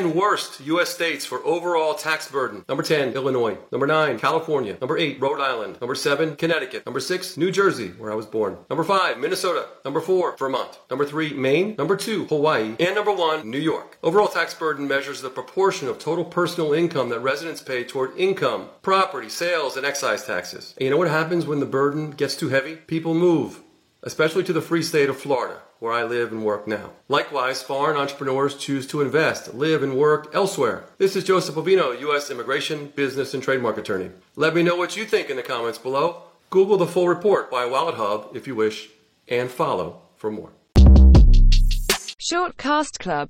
10 worst U.S. states for overall tax burden. Number 10, Illinois. Number 9, California. Number 8, Rhode Island. Number 7, Connecticut. Number 6, New Jersey, where I was born. Number 5, Minnesota. Number 4, Vermont. Number 3, Maine. Number 2, Hawaii. And number 1, New York. Overall tax burden measures the proportion of total personal income that residents pay toward income, property, sales, and excise taxes. And you know what happens when the burden gets too heavy? People move, especially to the free state of Florida where I live and work now. Likewise, foreign entrepreneurs choose to invest, live, and work elsewhere. This is Joseph Bovino, U.S. Immigration, Business, and Trademark Attorney. Let me know what you think in the comments below. Google the full report by WalletHub if you wish, and follow for more. Shortcast Club